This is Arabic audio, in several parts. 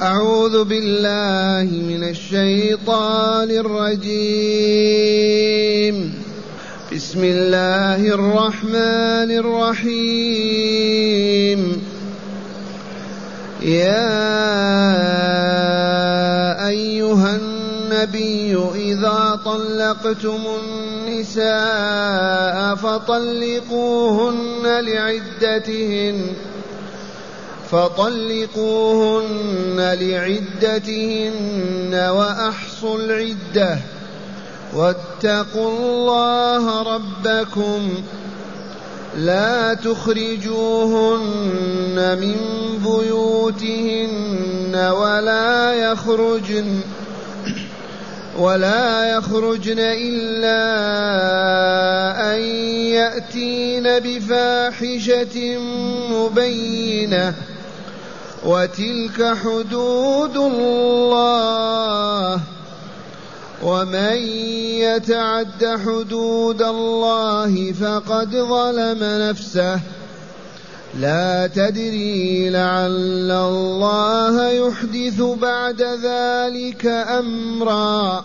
أعوذ بالله من الشيطان الرجيم. بسم الله الرحمن الرحيم. يا أيها النبي إذا طلقتم النساء فطلقوهن لعدتهن فطلقوهن لعدتهن وأحصوا العدة. واتقوا الله ربكم. لا تخرجوهن من بيوتهن ولا يخرجن ولا يخرجن إلا أن يأتين بفاحشة مبينة. وتلك حدود الله ومن يتعد حدود الله فقد ظلم نفسه لا تدري لعل الله يحدث بعد ذلك أمرا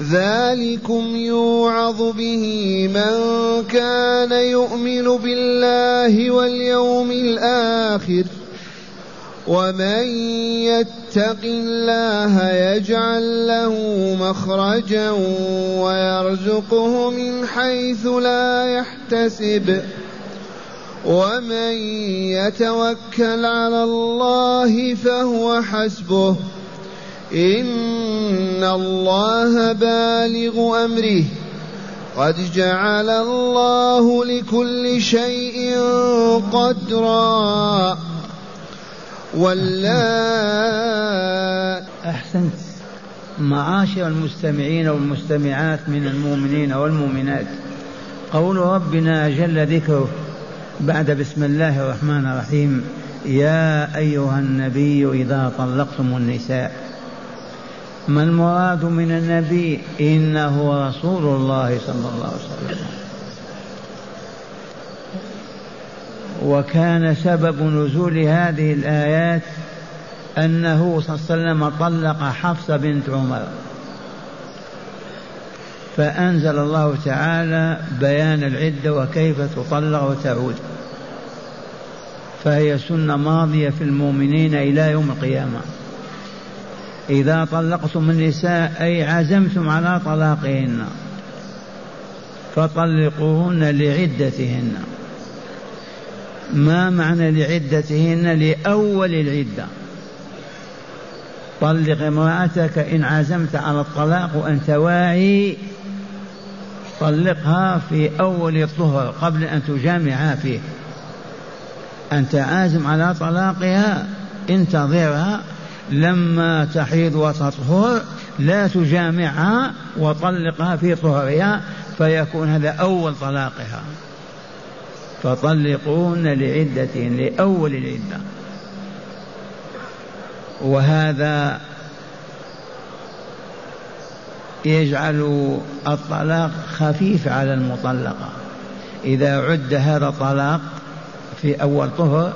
ذلكم يوعظ به من كان يؤمن بالله واليوم الآخر ومن يتق الله يجعل له مخرجا ويرزقه من حيث لا يحتسب ومن يتوكل على الله فهو حسبه إن الله بالغ أمره. قد جعل الله لكل شيء قدرا. ولا أحسنت. معاشر المستمعين والمستمعات من المؤمنين والمؤمنات. قول ربنا جل ذكره بعد بسم الله الرحمن الرحيم يا أيها النبي إذا طلقتم النساء. ما المراد من النبي؟ إنه رسول الله صلى الله عليه وسلم. وكان سبب نزول هذه الآيات أنه صلى الله عليه وسلم طلق حفصة بنت عمر. فأنزل الله تعالى بيان العدة وكيف تطلق وتعود. فهي سنة ماضية في المؤمنين إلى يوم القيامة. إذا طلقتم النساء أي عزمتم على طلاقهن فطلقوهن لعدتهن. ما معنى لعدتهن؟ لأول العدة. طلق امرأتك إن عزمت على الطلاق وأنت واعي طلقها في أول الظهر قبل أن تجامعها فيه. أنت عازم على طلاقها انتظرها لما تحيض وتطهر لا تجامعها وطلقها في طهرها فيكون هذا أول طلاقها. فطلقون لعدتهن لأول العدة. وهذا يجعل الطلاق خفيف على المطلقة. إذا عد هذا طلاق في أول طهر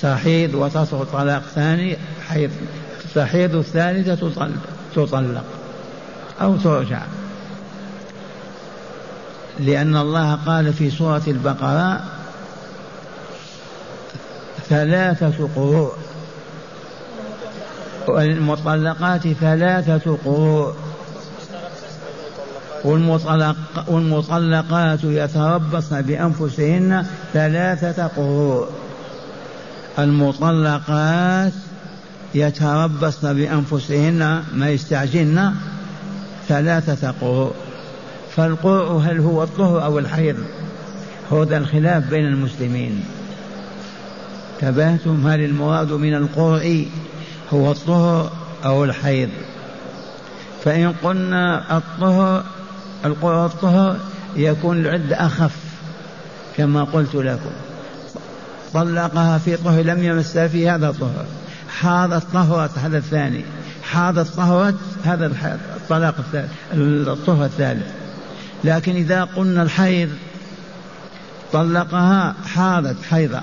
تحيض وتصغر طلاق ثاني حيض تحيض الثالثة تطلق أو ترجع. لأن الله قال في سورة البقرة ثلاثة قروء. والمطلقات ثلاثة قروء. والمطلق والمطلقات يتربصن بأنفسهن ثلاثة قروء. المطلقات يتربصن بأنفسهن ما يستعجلن ثلاثة قروء فالقرء هل هو الطهر أو الحيض؟ هذا الخلاف بين المسلمين. تبهتم هل المراد من القرء هو الطهر أو الحيض؟ فإن قلنا الطهر القرء الطهر يكون العدة أخف كما قلت لكم. طلقها في طهر لم يمسها في هذا طهر. حاضت طهرت هذا الثاني. حاضت طهرت هذا الطلاق الثالث الطهر الثالث. لكن إذا قلنا الحيض طلقها حاضت حيضة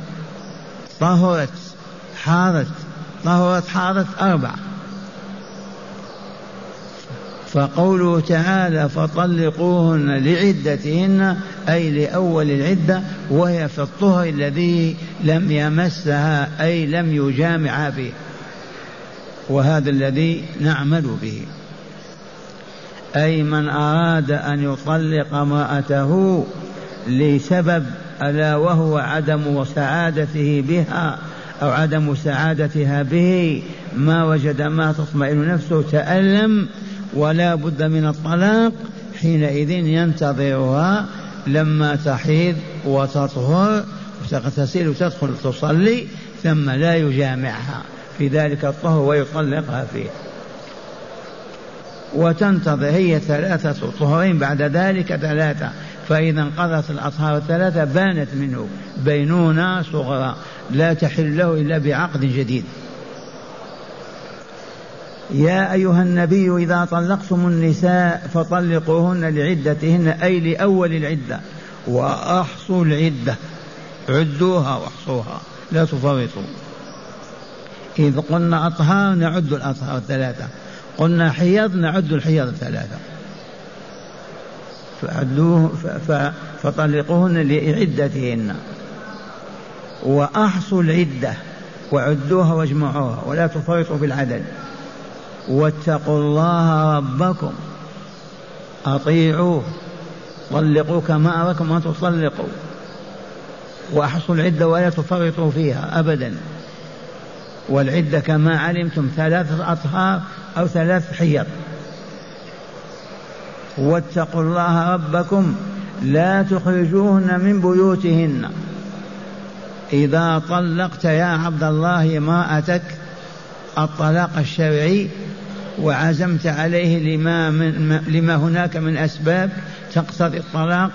طهرت حاضت طهرت حاضت أربعة فقوله تعالى فطلقوهن لعدتهن أي لأول العدة وهي في الطهر الذي لم يمسها أي لم يجامع به. وهذا الذي نعمل به. أي من أراد أن يطلق امرأته لسبب ألا وهو عدم سعادته بها أو عدم سعادتها به ما وجد ما تطمئن نفسه تألم ولا بد من الطلاق حينئذ ينتظرها لما تحيض وتطهر وتغتسل وتدخل تصلي ثم لا يجامعها. في ذلك الطهر ويطلقها فيه. وتنتظر هي ثلاثة طهرين بعد ذلك ثلاثة. فإذا انقضت الأطهار الثلاثة بانت منه بينونة صغرى. لا تحل له إلا بعقد جديد. يا أيها النبي إذا طلقتم النساء فطلقوهن لعدتهن أي لأول العدة وأحصوا العدة. عدوها واحصوها لا تفرطوا إذ قلنا أطهار نعد الأطهار الثلاثة. قلنا حيض نعد الحيض الثلاثة. فعدوه فطلقوهن لعدتهن. وأحصوا العدة وعدوها واجمعوها ولا تفرطوا في العدد. واتقوا الله ربكم. أطيعوه. طلقوا كما أراكم أن تطلقوا وأحصوا العدة ولا تفرطوا فيها أبدا. والعدة كما علمتم ثلاثة أطهار أو ثلاث حيض. واتقوا الله ربكم. لا تخرجوهن من بيوتهن. إذا طلقت يا عبد الله امرأتك الطلاق الشرعي وعزمت عليه لما, من لما هناك من أسباب تقتضي الطلاق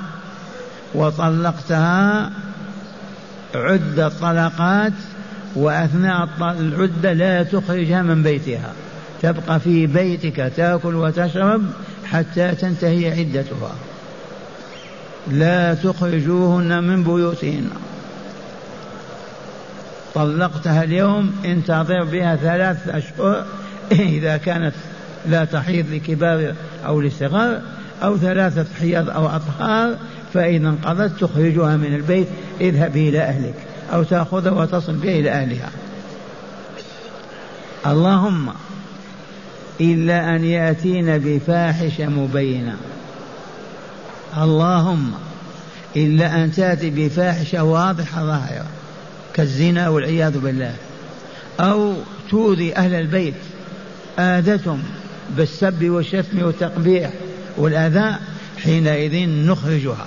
وطلقتها عدة طلقات وأثناء العدة لا تخرجها من بيتها. تبقى في بيتك تأكل وتشرب حتى تنتهي عدتها. لا تخرجوهن من بيوتهن. طلقتها اليوم انتظر بها ثلاث أشهر إذا كانت لا تحيض لكبار أو لصغار أو ثلاثة حيض أو أطهار فإذا انقضت تخرجها من البيت اذهب إلى أهلك أو تأخذها وتصل بها إلى أهلها. اللهم إلا أن يأتين بفاحشة مبينة. اللهم إلا أن تأتي بفاحشة واضحة ظاهرة كالزنا والعياذ بالله أو تؤذي أهل البيت. آذتهم بالسب والشتم والتقبيح والأذى حينئذ نخرجها.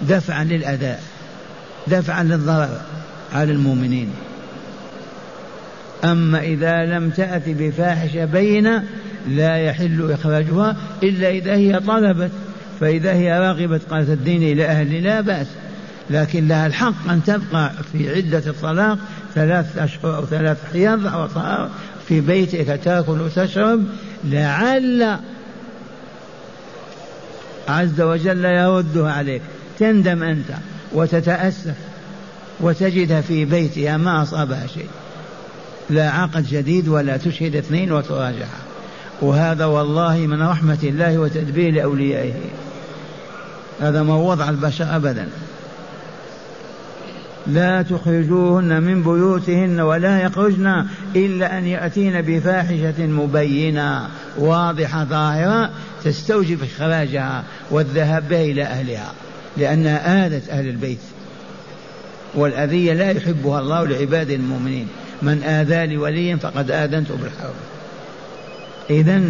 دفعا للأذى دفعا للضرر على المؤمنين. أما إذا لم تأتي بفاحشة بينة لا يحل إخراجها إلا إذا هي طلبت فإذا هي راغبت قالت الدين إلى أهلي لا بأس. لكن لها الحق أن تبقى في عدة الطلاق ثلاث أشهر أو ثلاث حيض أو في بيتك تأكل وتشرب لعل عز وجل يردها عليك. تندم أنت وتتأسف وتجدها في بيتها ما أصابها شيء. لا عقد جديد ولا تشهد اثنين وتراجعها. وهذا والله من رحمة الله وتدبير أوليائه. هذا ما وضع البشر أبدا. لا تخرجوهن من بيوتهن ولا يخرجن إلا أن يأتين بفاحشة مبينة. واضحة ظاهرة تستوجب إخراجها والذهاب بها إلى أهلها لأنها آذت أهل البيت والأذية لا يحبها الله لعباد المؤمنين. من آذى لولي فقد آذنته بالحرب. إذا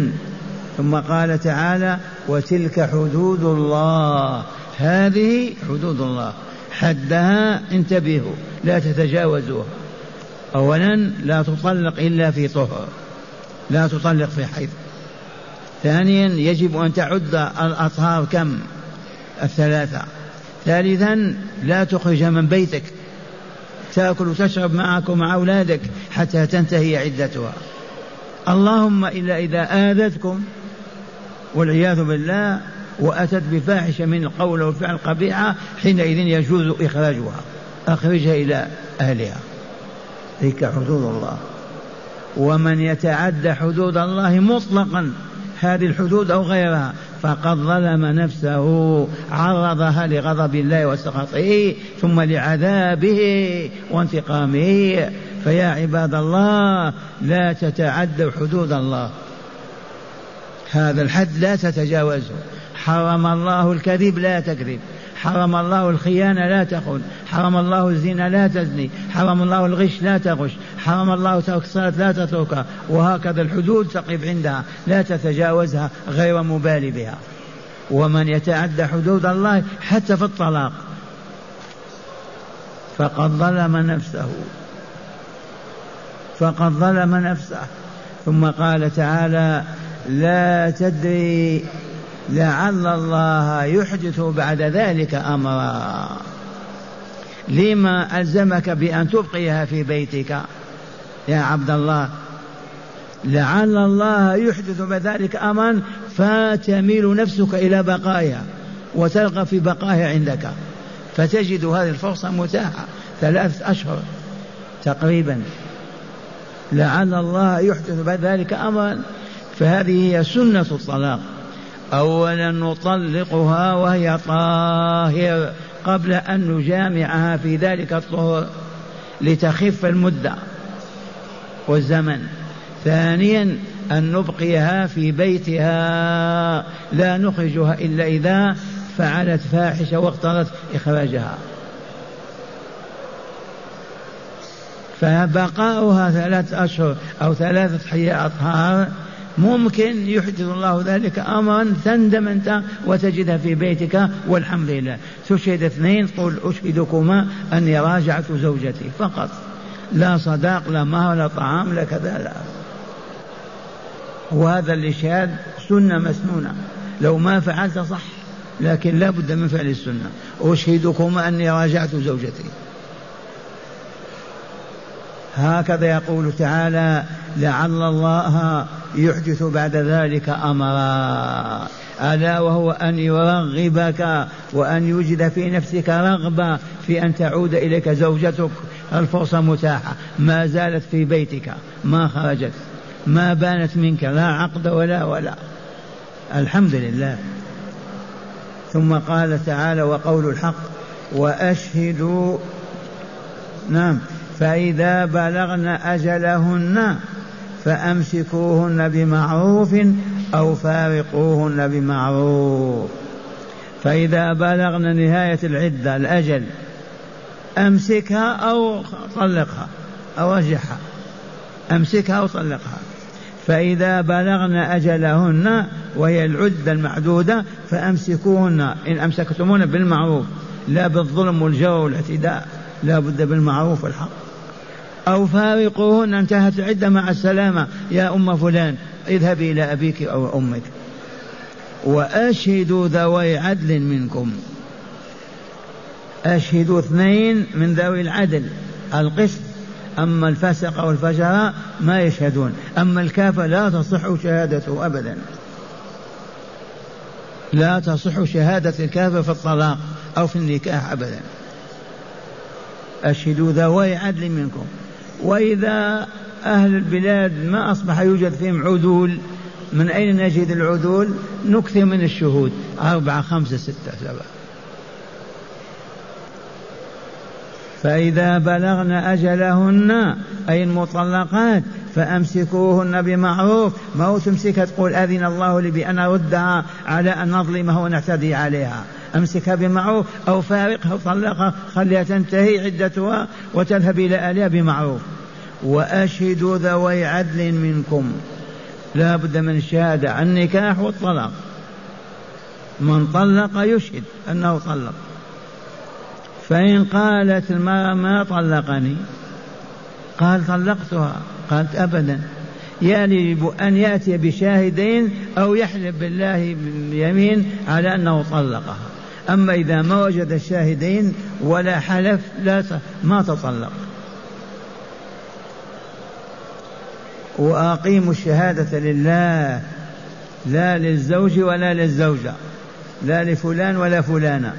ثم قال تعالى وتلك حدود الله. هذه حدود الله. حدها انتبهوا لا تتجاوزوها. أولا لا تطلق إلا في طهر لا تطلق في حيض. ثانيا يجب أن تعد الأطهار كم؟ الثلاثة. ثالثا لا تخرج من بيتك. تأكل وتشرب معك ومع أولادك حتى تنتهي عدتها. اللهم إلا إذا آذتكم والعياذ بالله وأتت بفاحشة من القول والفعل قبيحة حينئذ يجوز إخراجها. أخرجها إلى أهلها. تلك حدود الله. ومن يتعدى حدود الله مطلقا هذه الحدود أو غيرها فقد ظلم نفسه عرضها لغضب الله وسخطه ثم لعذابه وانتقامه. فيا عباد الله لا تتعدوا حدود الله. هذا الحد لا تتجاوزه. حرم الله الكذب لا تكذب. حرم الله الخيانة لا تخن حرم الله الزنا لا تزني. حرم الله الغش لا تغش. حرم الله ترك الصلاة لا تتركها. وهكذا الحدود تقف عندها. لا تتجاوزها غير مبالي بها. ومن يتعدى حدود الله حتى في الطلاق فقد ظلم نفسه. فقد ظلم نفسه. ثم قال تعالى لا تدري لعل الله يحدث بعد ذلك أمرا. لما ألزمك بأن تبقيها في بيتك يا عبد الله؟ لعل الله يحدث بذلك أمرا فتميل نفسك إلى بقائها وتلقى في بقائها عندك. فتجد هذه الفرصة متاحة ثلاثة أشهر تقريبا. لعل الله يحدث بذلك امرا فهذه هي سنة الطلاق. أولا نطلقها وهي طاهر قبل أن نجامعها في ذلك الطهر لتخف المدة والزمن. ثانيا أن نبقيها في بيتها. لا نخرجها إلا إذا فعلت فاحشة واقتضت إخراجها. فبقاؤها ثلاثة أشهر أو ثلاثة حياء أطهار ممكن يحدث الله ذلك أمرا تندم انت وتجدها في بيتك والحمد لله. تشهد اثنين قل أشهدكما أني راجعت زوجتي. فقط. لا صداق لا مهر لا طعام لا كذا لا. وهذا الإشهاد سنة مسنونة. لو ما فعلت صح لكن لا بد من فعل السنة. أشهدكما أني راجعت زوجتي. هكذا يقول تعالى لعل الله يحدث بعد ذلك أمرا. ألا وهو أن يرغبك وأن يوجد في نفسك رغبة في أن تعود إليك زوجتك. الفرصة متاحة. ما زالت في بيتك. ما خرجت. ما بانت منك. لا عقد ولا ولا. الحمد لله. ثم قال تعالى وقول الحق وأشهدوا. نعم. فإذا بلغن أجلهن فأمسكوهن بمعروف أو فارقوهن بمعروف. فإذا بلغن نهاية العدة الأجل أمسكها أو طلقها أو رجعها أمسكها أو طلقها. فإذا بلغن أجلهن وهي العدة المعدودة فأمسكوهن. إن أمسكتمون بالمعروف لا بالظلم والجور والاعتداء لا بد بالمعروف والحق. أو فارقوهن انتهت العدة مع السلامة. يا أم فلان اذهبي إلى أبيك أو أمك. وأشهدوا ذوي عدل منكم. أشهدوا اثنين من ذوي العدل. القسط. أما الفسق والفجر ما يشهدون. أما الكافر لا تصح شهادته أبدا. لا تصح شهادة الكافر في الطلاق أو في النكاح أبدا. أشهدوا ذوي عدل منكم. وإذا أهل البلاد ما أصبح يوجد فيهم عدول من أين نجد العدول؟ نكثر من الشهود أربعة خمسة ستة سبعة. فإذا بلغن أجلهن أي المطلقات فأمسكوهن بمعروف. ما هو تمسكها تقول أذن الله لي بأن أردها على أن نظلمها ونعتدي عليها. أمسكها بمعروف أو فارقها وطلقها خليها تنتهي عدتها وتذهب إلى أهلها بمعروف. وأشهدوا ذوي عدل منكم. لا بد من الشهادة عن النكاح والطلاق. من طلق يشهد أنه طلق. فإن قالت المرأة ما طلقني قال طلقتها قالت أبدا. يجب أن يأتي بشاهدين أو يحلف بالله يمين على أنه طلقها. أما إذا ما وجد الشاهدين ولا حلف لا ما تطلق. وأقيموا الشهادة لله لا للزوج ولا للزوجة لا لفلان ولا فلانة.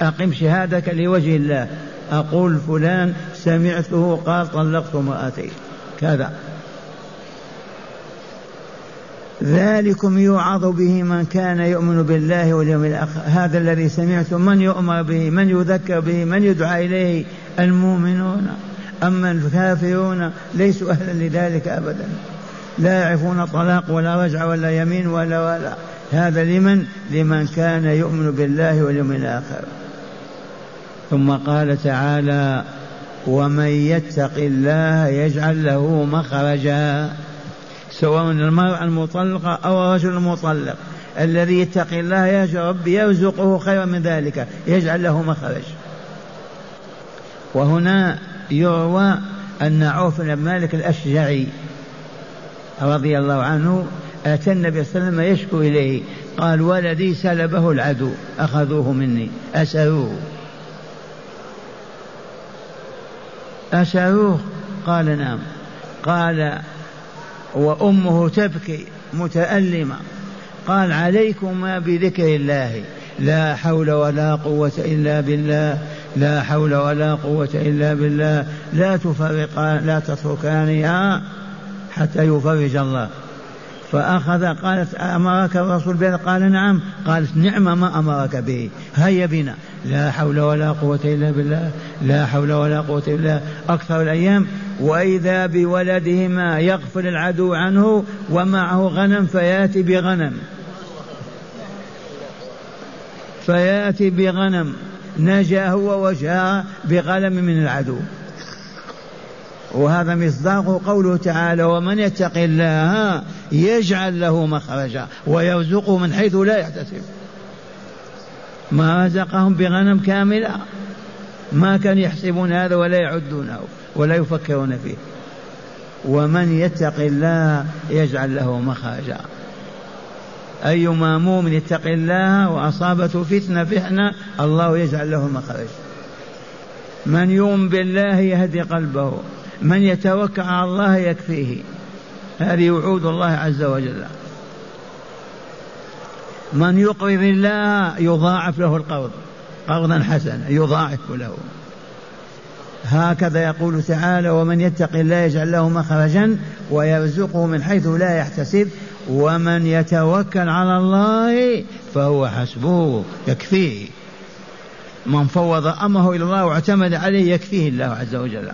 أقم شهادك لوجه الله. أقول فلان سمعته قال طلقت امرأتي. كذا. ذلكم يوعظ به من كان يؤمن بالله واليوم الآخر. هذا الذي سمعتم من يؤمر به من يذكر به من يدعى إليه؟ المؤمنون. أما الكافرون ليسوا أهلا لذلك أبدا. لا يعرفون طلاق ولا رجع ولا يمين ولا ولا. هذا لمن؟ لمن كان يؤمن بالله واليوم الآخر. ثم قال تعالى ومن يتق الله يجعل له مخرجا. سواء المرأة المطلقة أو الرجل المطلق. الذي يتقي الله يا رب يرزقه خيرا من ذلك يجعل له مخرج. وهنا يروى أن عوف بن مالك الأشجعي رضي الله عنه أتى النبي صلى الله عليه وسلم يشكو إليه قال ولدي سلبه العدو أخذوه مني أسروه أسروه قال نعم. قال وأمه تبكي متألمة. قال عليكما بذكر الله. لا حول ولا قوة إلا بالله. لا حول ولا قوة إلا بالله. لا تفرقان لا تتركانها حتى يفرج الله. فأخذ قالت أمرك الرسول بهذا؟ قال نعم. قالت نعم ما أمرك به. هيا بنا. لا حول ولا قوة إلا بالله. لا حول ولا قوة إلا أكثر الأيام وإذا بولدهما يغفل العدو عنه ومعه غنم فيأتي بغنم. فيأتي بغنم. نجا هو وجاء بغنم من العدو. وهذا مصداق قوله تعالى ومن يتق الله يجعل له مخرجا ويرزقه من حيث لا يحتسب. ما رزقهم بغنم كاملة. ما كان يحسبون هذا ولا يعدونه. ولا يفكرون فيه. ومن يتق الله يجعل له مخرجا. أيما مؤمن يتق الله وأصابته فتنة فتنة الله يجعل له مخرج. من يؤمن بالله يهدي قلبه. من يتوكل على الله يكفيه. هذه وعود الله عز وجل. من يقرض الله يضاعف له القرض. قرضا حسنا يضاعف له. هكذا يقول تعالى ومن يتق الله يجعل له مخرجا ويرزقه من حيث لا يحتسب ومن يتوكل على الله فهو حسبه يكفيه. من فوض أمره إلى الله واعتمد عليه يكفيه الله عز وجل.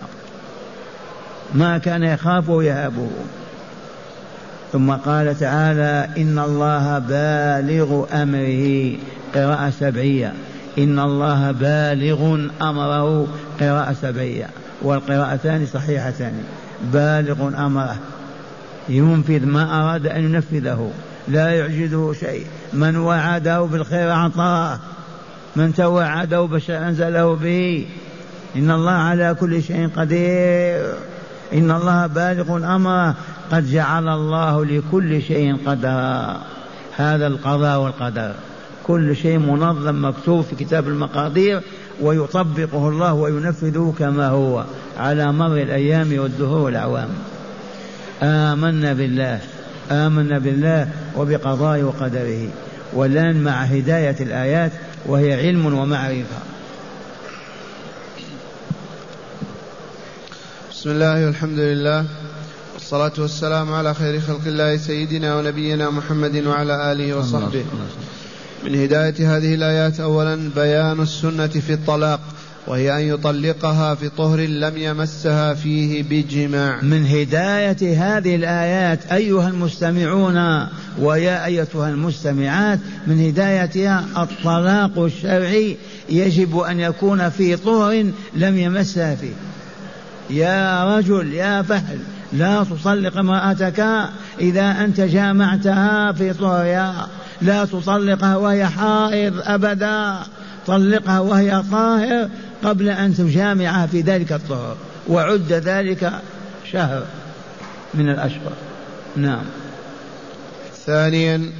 ما كان يخافه ويهابه ثم قال تعالى إن الله بالغ أمره. قراءة سبعية إن الله بالغ أمره قراءة سبعية والقراءتان صحيحتان. بالغ أمره ينفذ ما أراد أن ينفذه. لا يعجزه شيء. من وعده بالخير أعطاه. من توعده بشر أنزله به. إن الله على كل شيء قدير. إن الله بالغ أمره قد جعل الله لكل شيء قدرا. هذا القضاء والقدر. كل شيء منظم مكتوب في كتاب المقادير ويطبقه الله وينفذه كما هو على مر الأيام والدهور والأعوام. آمنا بالله آمنا بالله وبقضاء وقدره. والآن مع هداية الآيات وهي علم ومعرفة. بسم الله والحمد لله والصلاة والسلام على خير خلق الله سيدنا ونبينا محمد وعلى آله وصحبه. من هداية هذه الآيات أولا بيان السنة في الطلاق وهي أن يطلقها في طهر لم يمسها فيه بجماع. من هداية هذه الآيات أيها المستمعون ويا أيتها المستمعات من هدايتها الطلاق الشرعي يجب أن يكون في طهر لم يمسها فيه. يا رجل يا فهل لا تطلق امرأتك إذا أنت جامعتها في طهرها. لا تطلقها وهي حائض أبدا. طلقها وهي طاهر قبل أن تجامعها في ذلك الطهر. وعد ذلك شهر من الأشهر. نعم. ثانيا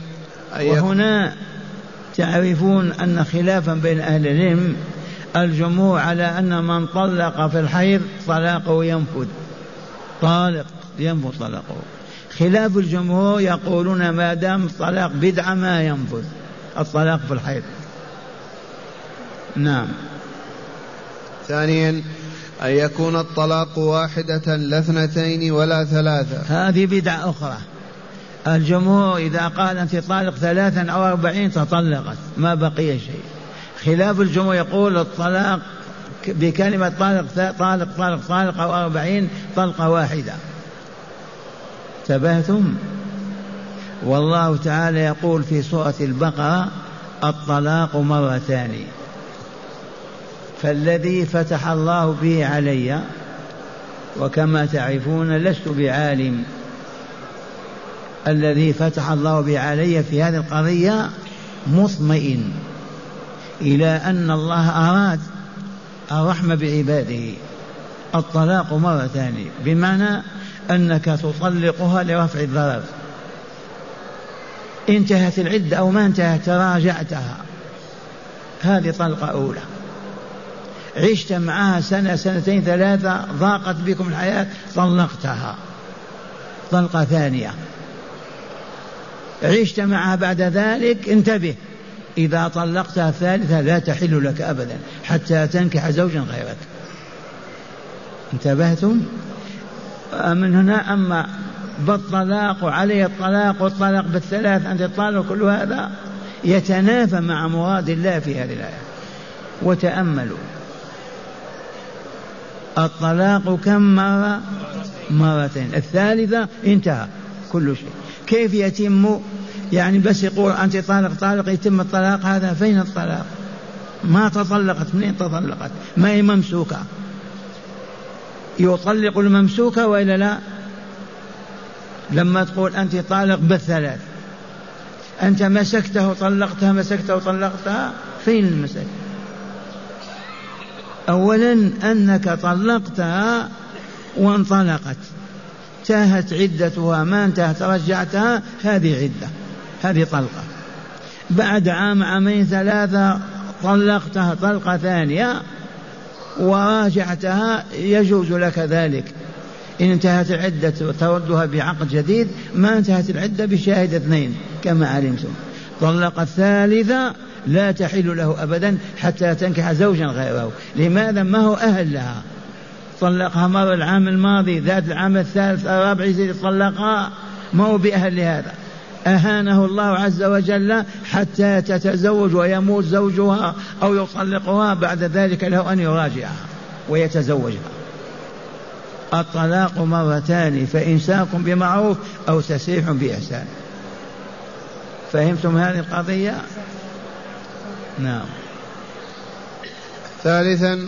وهنا تعرفون أن خلافا بين أهل العلم الجمهور على أن من طلق في الحيض طلاقه ينفذ. طالق ينفذ طلاقه. خلاف الجمهور يقولون ما دام الطلاق بدعة ما ينفذ. الطلاق في الحيض. نعم. ثانيا أن يكون الطلاق واحدة لا اثنتين ولا ثلاثة. هذه بدعة أخرى. الجمهور إذا قال أنت طالق ثلاثا أو أربعين تطلقت ما بقي شيء. خلاف الجمهور يقول الطلاق بكلمة طالق طالق طالق طالق أو أربعين طلقة واحدة. انتبهتم؟ والله تعالى يقول في سورة البقرة الطلاق مرتان. فالذي فتح الله به علي وكما تعرفون لست بعالم. الذي فتح الله به علي في هذه القضية مطمئن إلى أن الله أراد الرحمة بعباده. الطلاق مرة ثانية بمعنى أنك تطلقها لرفع الضرر انتهت العدة أو ما انتهت تراجعتها. هذه طلقة أولى. عشت معها سنة سنتين ثلاثة ضاقت بكم الحياة طلقتها. طلقة ثانية. عشت معها بعد ذلك انتبه. إذا طلقتها الثالثة لا تحل لك أبدا حتى تنكح زوجا غيرك. انتبهتم؟ من هنا أما بالطلاق وعليه الطلاق والطلاق بالثلاث أنت الطلاق كل هذا يتنافى مع مراد الله في هذه الآية. وتأملوا. الطلاق كم مرة؟ مرتين. الثالثة انتهى كل شيء. كيف يتم؟ يعني بس يقول أنت طالق طالق يتم الطلاق هذا فين الطلاق؟ ما تطلقت منين تطلقت؟ ما هي ممسوكة. يطلق الممسوكة وإلا لا؟ لما تقول أنت طالق بالثلاث. أنت مسكته وطلقتها مسكته وطلقتها فين المسك أولا أنك طلقتها وانطلقت. انتهت عدتها ما انتهت رجعتها هذه عدة هذه طلقة. بعد عام عامين ثلاثة طلقتها طلقة ثانية وراجعتها يجوز لك ذلك. إن انتهت العدة تردها بعقد جديد ما انتهت العدة بشاهد اثنين كما علمتم. طلق الثالثة لا تحل له أبدا حتى تنكح زوجا غيره. لماذا؟ ما هو أهل لها. طلقها مرة العام الماضي ذات العام الثالث الرابع يزيد يطلقها ما هو بأهل لهذا؟ أهانه الله عز وجل حتى تتزوج ويموت زوجها أو يطلقها بعد ذلك له أن يراجعها ويتزوجها. الطلاق مرتان فإمساك بمعروف أو تسريح بإحسان. فهمتم هذه القضية؟ نعم. ثالثا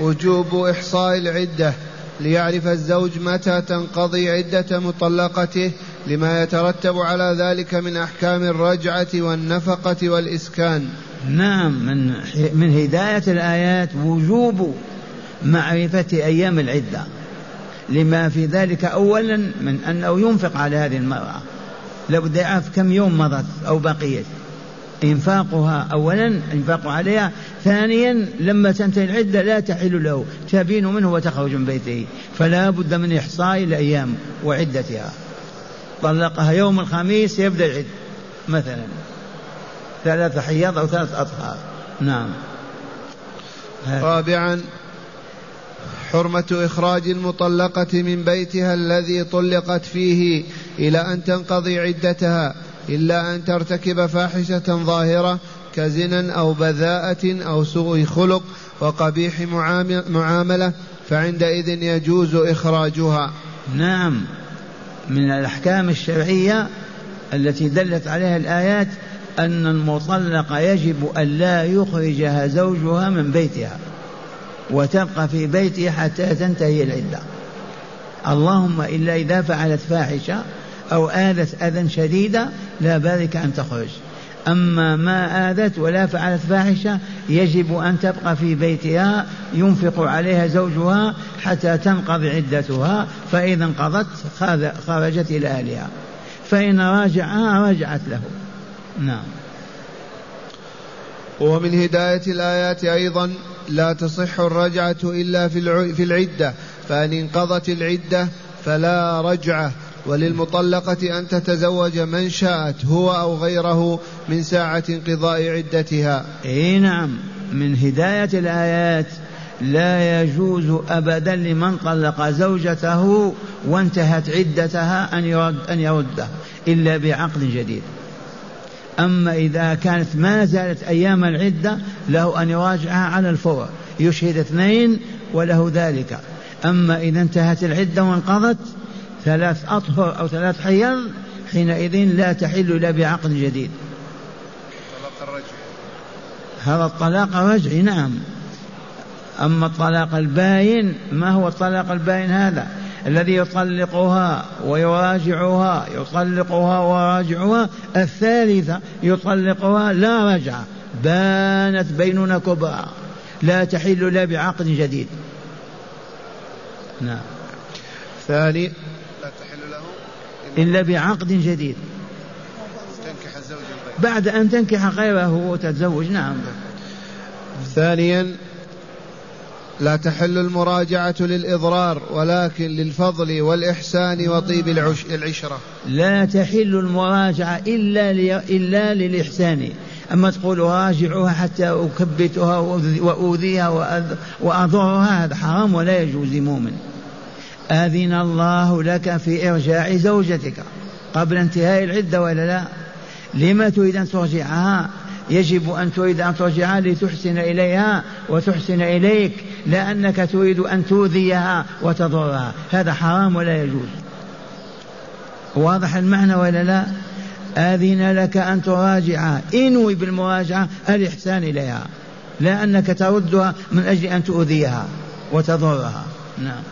وجوب إحصاء العدة ليعرف الزوج متى تنقضي عدة مطلقته لما يترتب على ذلك من أحكام الرجعة والنفقة والإسكان. نعم من من هداية الآيات وجوب معرفة أيام العدة. لما في ذلك أولا من أنه ينفق على هذه المرأة. لابد يعرف كم يوم مضت أو بقيت. إنفاقها أولا إنفاق عليها. ثانيا لما تنتهي العدة لا تحل له. تبين منه وتخرج من بيته. فلا بد من إحصاء الأيام وعدتها. طلقها يوم الخميس يبدأ العد مثلا. ثلاث حياض أو ثلاث أطهار. نعم. رابعا حرمة إخراج المطلقة من بيتها الذي طلقت فيه إلى أن تنقضي عدتها إلا أن ترتكب فاحشة ظاهرة كزنا أو بذاءة أو سوء خلق وقبيح معاملة فعندئذ يجوز إخراجها. نعم. من الأحكام الشرعية التي دلت عليها الآيات أن المطلقة يجب أن لا يخرجها زوجها من بيتها وتبقى في بيتها حتى تنتهي العدة. اللهم إلا إذا فعلت فاحشة أو آذت أذى شديدا لا بارك أن تخرج. أما ما آذت ولا فعلت فاحشة يجب أن تبقى في بيتها ينفق عليها زوجها حتى تنقضي عدتها فإذا انقضت خرجت إلى أهلها. فإن راجعها رجعت له. نعم. ومن هداية الآيات أيضا لا تصح الرجعة إلا في العدة فإن انقضت العدة فلا رجعة. وللمطلقة أن تتزوج من شاءت هو أو غيره من ساعة انقضاء عدتها. إي نعم من هداية الآيات لا يجوز أبدا لمن طلق زوجته وانتهت عدتها أن يرد أن يرده إلا بعقد جديد. أما إذا كانت ما زالت أيام العدة له أن يراجعها على الفور يشهد اثنين وله ذلك. أما إذا انتهت العدة وانقضت ثلاث أطهر أو ثلاث حيض حينئذ لا تحل إلا بعقد جديد. هذا الطلاق رجعي نعم. أما الطلاق الباين ما هو الطلاق الباين هذا؟ الذي يطلقها ويراجعها يطلقها ويراجعها الثالثة يطلقها لا رجعة بانت بيننا كبرى لا تحل إلا بعقد جديد. نعم. ثاني لا إلا بعقد جديد. تنكح الزوج بعد أن تنكح غيره وتتزوج نعم. ثانيا لا تحل المراجعة للإضرار ولكن للفضل والإحسان وطيب العشرة. لا تحل المراجعة إلا, لي إلا للإحسان. أما تقول راجعوها حتى أكبتها وأوذيها وأضرها هذا حرام ولا يجوز لمؤمن. أذن الله لك في إرجاع زوجتك قبل انتهاء العدة ولا لا؟ لما تريد أن ترجعها؟ يجب أن تريد أن ترجعها لتحسن إليها وتحسن إليك لأنك تريد أن تؤذيها وتضرها. هذا حرام ولا يجوز. واضح المعنى ولا لا؟ أذن لك أن تراجعها انوي بالمراجعة الإحسان إليها لا أنك تردها من أجل أن تؤذيها وتضرها. نعم.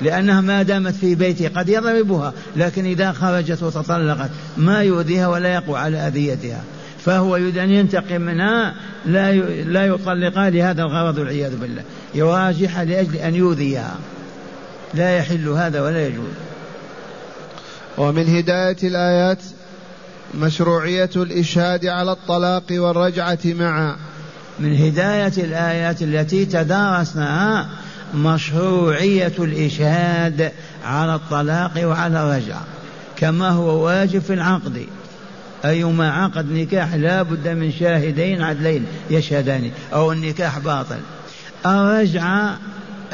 لأنها ما دامت في بيته قد يضربها لكن إذا خرجت وتطلقت ما يؤذيها ولا يقوى على أذيتها. فهو يريد أن ينتقم منها لا لا يطلقها لهذا الغرض والعياذ بالله. يراجعها لأجل أن يؤذيها. لا يحل هذا ولا يجوز. ومن هداية الآيات مشروعية الإشهاد على الطلاق والرجعة معا. من هداية الآيات التي تدارسناها مشروعية الإشهاد على الطلاق وعلى الرجعة كما هو واجب في العقد. أيما عقد نكاح لا بد من شاهدين عدلين يشهدان أو النكاح باطل. الرجعة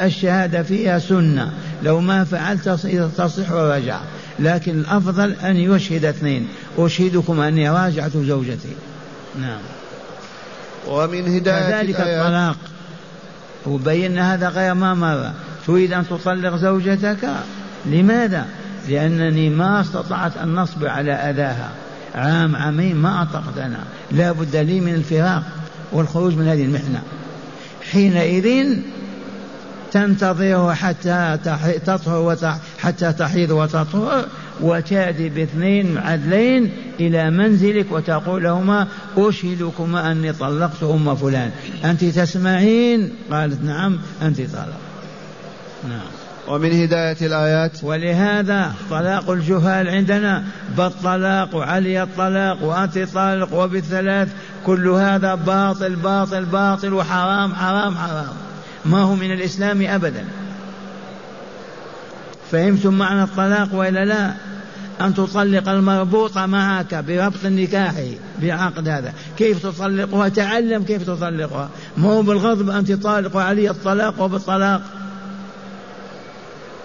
الشهادة فيها سنة لو ما فعلت تصح الرجعة لكن الأفضل أن يشهد اثنين. أشهدكم أني راجعت زوجتي. نعم. ومن هداية كذلك الطلاق. وبينا هذا غير ما مر تريد أن تطلق زوجتك؟ لماذا؟ لأنني ما استطعت أن نصبر على أذاها. عام عامين ما أطقت أنا. لا بد لي من الفراق والخروج من هذه المحنة. حينئذ تنتظره حتى تطهر حتى تحيض وتطهر وتأتي باثنين عدلين إلى منزلك وتقول لهما أشهدكما أني طلقت أم فلان. أنت تسمعين؟ قالت نعم أنت طلق نعم. ومن هداية الآيات؟ ولهذا طلاق الجهال عندنا بالطلاق وعلي الطلاق وأنت طالق وبالثلاث كل هذا باطل باطل باطل وحرام حرام حرام. ما هو من الإسلام أبدا. فهمتم معنى الطلاق وإلا لا؟ أن تطلق المربوطة معك بربط النكاح بعقد هذا. كيف تطلقها؟ تعلم كيف تطلقها. ما هو بالغضب أنت طالق علي الطلاق وبالطلاق؟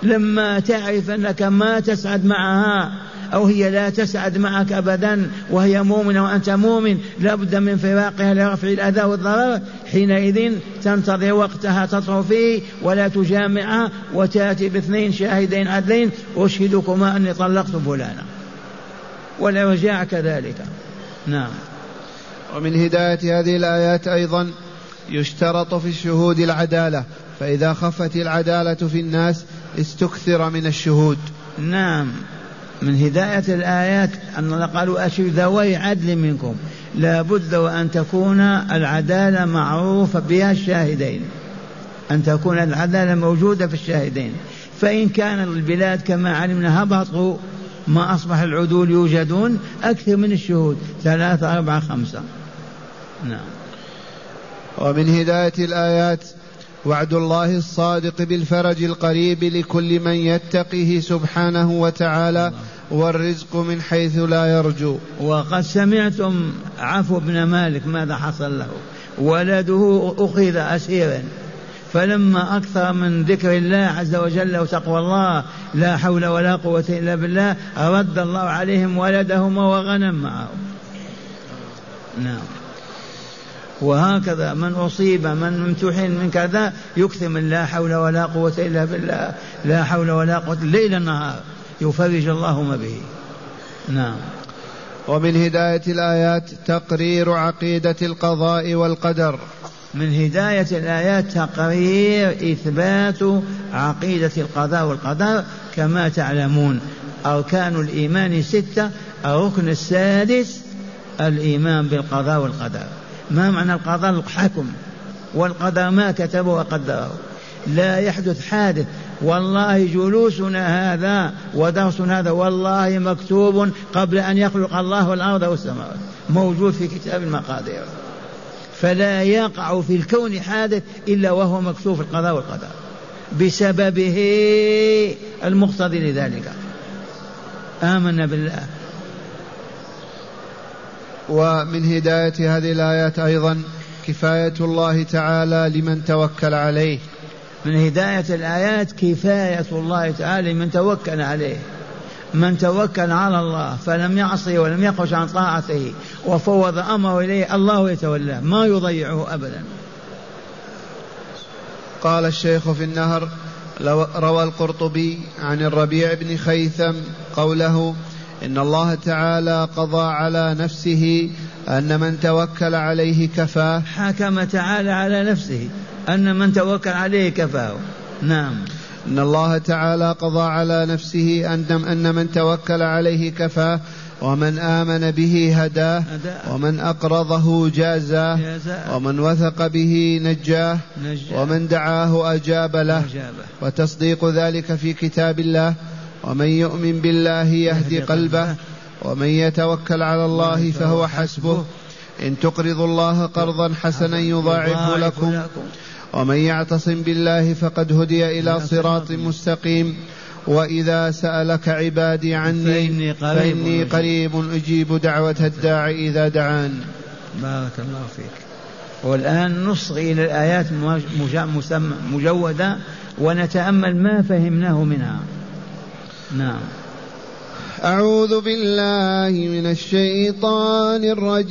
لما تعرف أنك ما تسعد معها أو هي لا تسعد معك أبدا وهي مؤمنة وأنت مؤمن لا بد من فراقها لرفع الأذى والضرر. حينئذ تنتظر وقتها تطهر فيه ولا تجامعها وتأتي باثنين شاهدين عدلين أشهدكما أني طلقت فلانا. ولا رجاع كذلك. نعم. ومن هداية هذه الآيات أيضا يشترط في الشهود العدالة فإذا خفت العدالة في الناس استكثر من الشهود. نعم. من هداية الآيات أن قالوا أشهد ذوي عدل منكم. لا بد وأن تكون العدالة معروفة بها الشاهدين. أن تكون العدالة موجودة في الشاهدين. فإن كان البلاد كما علمنا هبطوا ما أصبح العدول يوجدون أكثر من الشهود. ثلاثة أربعة خمسة. نعم. ومن هداية الآيات وعد الله الصادق بالفرج القريب لكل من يتقيه سبحانه وتعالى. والرزق من حيث لا يرجو. وقد سمعتم عفو بن مالك ماذا حصل له؟ ولده أخذ أسيرا. فلما أكثر من ذكر الله عز وجل وتقوى الله لا حول ولا قوة إلا بالله رد الله عليهم ولدهما وغنم معه نعم. وهكذا من أصيب من امتحن من كذا يكثر من لا حول ولا قوة إلا بالله. لا حول ولا قوة ليل نهار. يفرج الله ما به. نعم. ومن هداية الآيات تقرير عقيدة القضاء والقدر. من هداية الآيات تقرير إثبات عقيدة القضاء والقدر كما تعلمون. أركان الإيمان ستة الركن السادس الإيمان بالقضاء والقدر. ما معنى القضاء؟ الحكم. والقدر ما كتبه وقدره. لا يحدث حادث. والله جلوسنا هذا ودرسنا هذا والله مكتوب قبل أن يخلق الله الأرض والسماوات. موجود في كتاب المقادير. فلا يقع في الكون حادث إلا وهو مكتوب في القضاء والقدر. بسببه المقتضي لذلك. آمنا بالله. ومن هداية هذه الآيات أيضا كفاية الله تعالى لمن توكل عليه. من هداية الآيات كفاية الله تعالى لمن توكل عليه. من توكل على الله فلم يعصي ولم يخرج عن طاعته وفوض أمره إليه الله يتولاه ما يضيعه ابدا. قال الشيخ في النهر روى القرطبي عن الربيع بن خيثم قوله إن الله تعالى قضى على نفسه أن من توكل عليه كفاه. حكم تعالى على نفسه. أن من توكل عليه كفاه. نعم. إن الله تعالى قضى على نفسه أن أن من توكل عليه كفاه ومن آمن به هداه ومن أقرضه جازاه ومن وثق به نجاه ومن دعاه أجاب له. وتصديق ذلك في كتاب الله ومن يؤمن بالله يهدي قلبه ومن يتوكل على الله فهو حسبه. إن تقرضوا الله قرضا حسنا يضاعفه لكم. ومن يعتصم بالله فقد هدي إلى صراط مستقيم. وإذا سألك عبادي عني فإني قريب, فإني قريب أجيب دعوة الداعي إذا دعان. بارك الله فيك. والآن نصغي إلى الآيات مجودة ونتأمل ما فهمناه منها. نعم. أعوذ بالله من الشيطان الرجيم.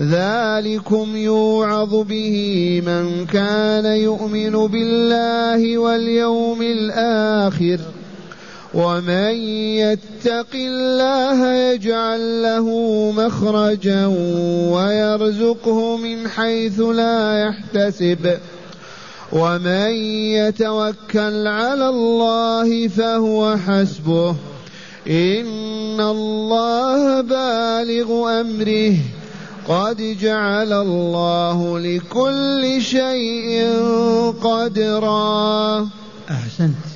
ذلكم يوعظ به من كان يؤمن بالله واليوم الآخر. ومن يتق الله يجعل له مخرجا ويرزقه من حيث لا يحتسب. ومن يتوكل على الله فهو حسبه. إن الله بالغ أمره. قد جعل الله لكل شيء قدرا. أحسنت.